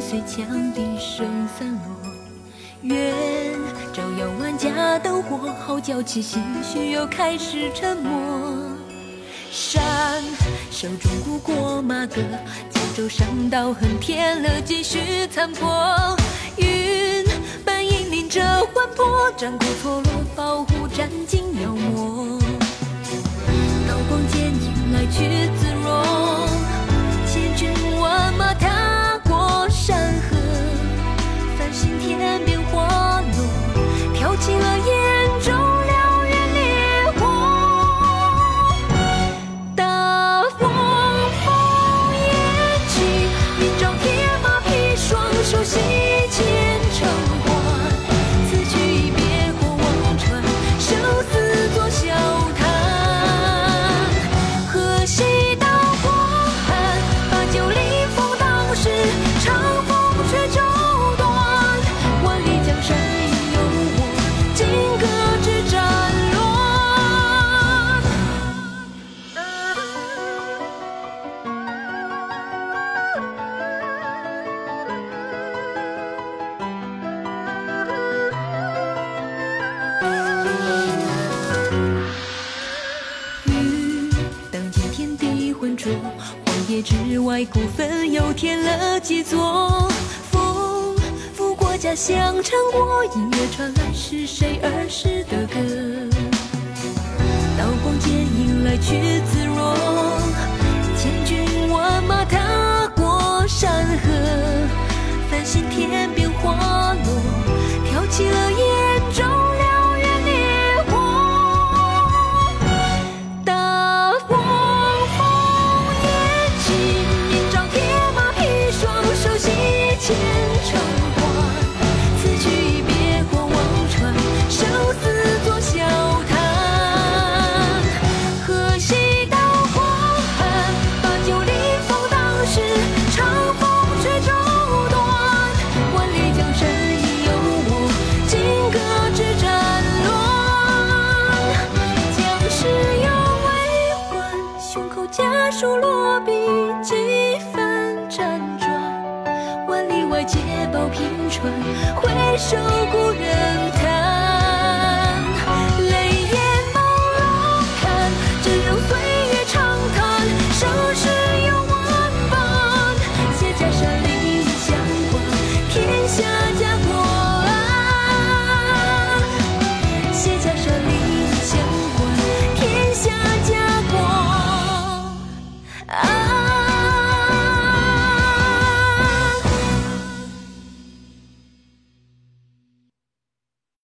随羌笛声散落。愿照耀万家灯火，号角起，心绪又开始沉默。山手中鼓过马革，江州上刀痕添了几许残破。云半引领着缓坡，战鼓错落，保护战尽妖魔。刀光剑影来去烛，荒野之外孤坟又添了几座。风拂过家乡唱过，音乐传来是谁儿时的歌？书落笔，几番辗转。万里外捷报频传，回首故人